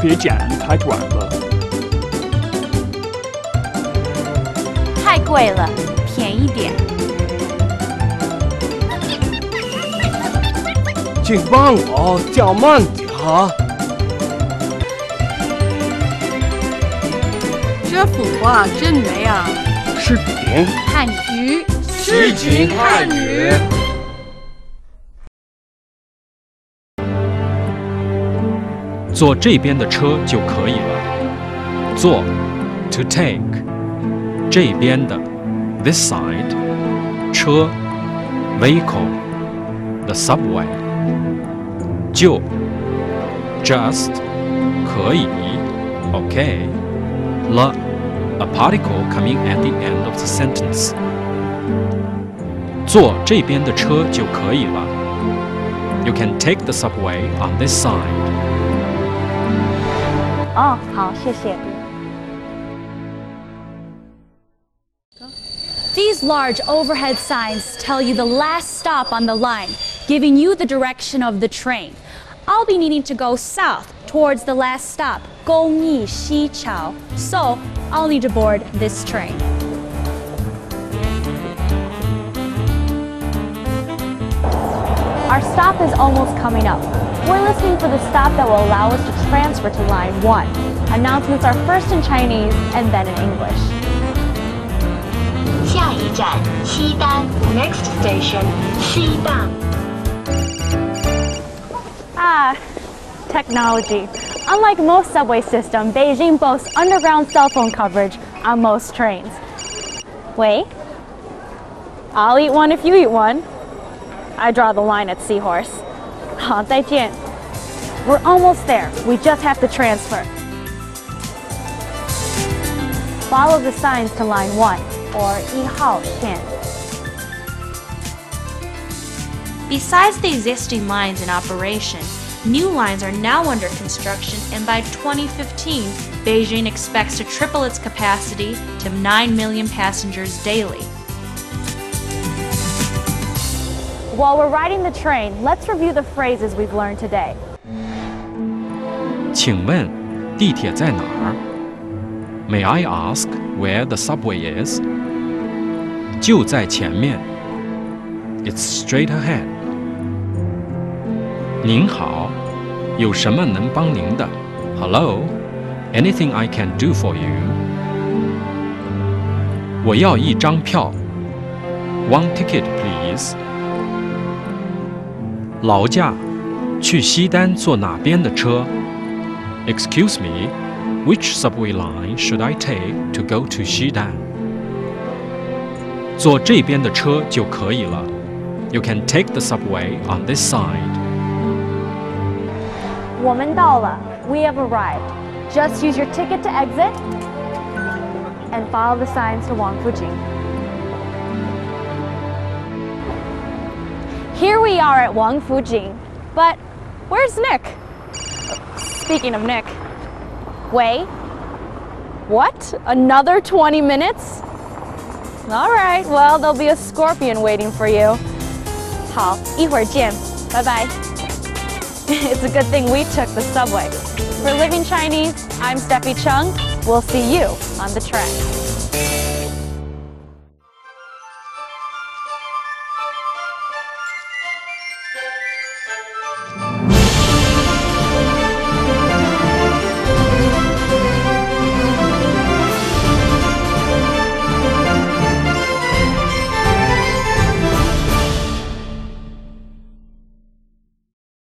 别讲太短了。太贵了，便宜点。请帮我叫慢点哈。这幅画真美啊！视频汉语诗情汉语。坐这边的车就可以了。坐，to take，这边的，this side，车，vehicle，the subway，就，just，可以，OK。了，a particle coming at the end of the sentence。坐这边的车就可以了。You can take the subway on this side. 哦，好，谢谢。These large overhead signs tell you the last stop on the line, giving you the direction of the train. I'll be needing to go south towards the last stop, Gongyi Xiqiao. So I'll need to board this train. Our stop is almost coming up. We're listening for the stop that will allow us to transfer to line 1. Announcements are first in Chinese and then in English. 下一站西单，Next station 西大。 Ah, technology. Unlike most subway systems, Beijing boasts underground cell phone coverage on most trains. Wait. I'll eat one if you eat one. I draw the line at seahorse. Han Taijian. We're almost there. We just have to transfer. Follow the signs to line 1, or Yihao Xian. Besides the existing lines in operation, new lines are now under construction and by 2015, Beijing expects to triple its capacity to 9 million passengers daily. While we're riding the train, let's review the phrases we've learned today. 请问地铁在哪儿？May I ask where the subway is？就在前面。It's straight ahead。您好，有什么能帮您的？Hello，anything I can do for you？我要一张票。One ticket, please。 劳驾，去西单坐哪边的车？Excuse me, which subway line should I take to go to Xidan? 坐这边的车就可以了。You can take the subway on this side. 我们到了. We have arrived. Just use your ticket to exit and follow the signs to Wangfujing. Here we are at Wangfujing, but where's Nick? Speaking of Nick, wait. What? Another 20 minutes? All right, well, there'll be a scorpion waiting for you. 好，一会儿见，拜拜。It's a good thing we took the subway. For Living Chinese, I'm Steffi Chung. We'll see you on the track. Bye.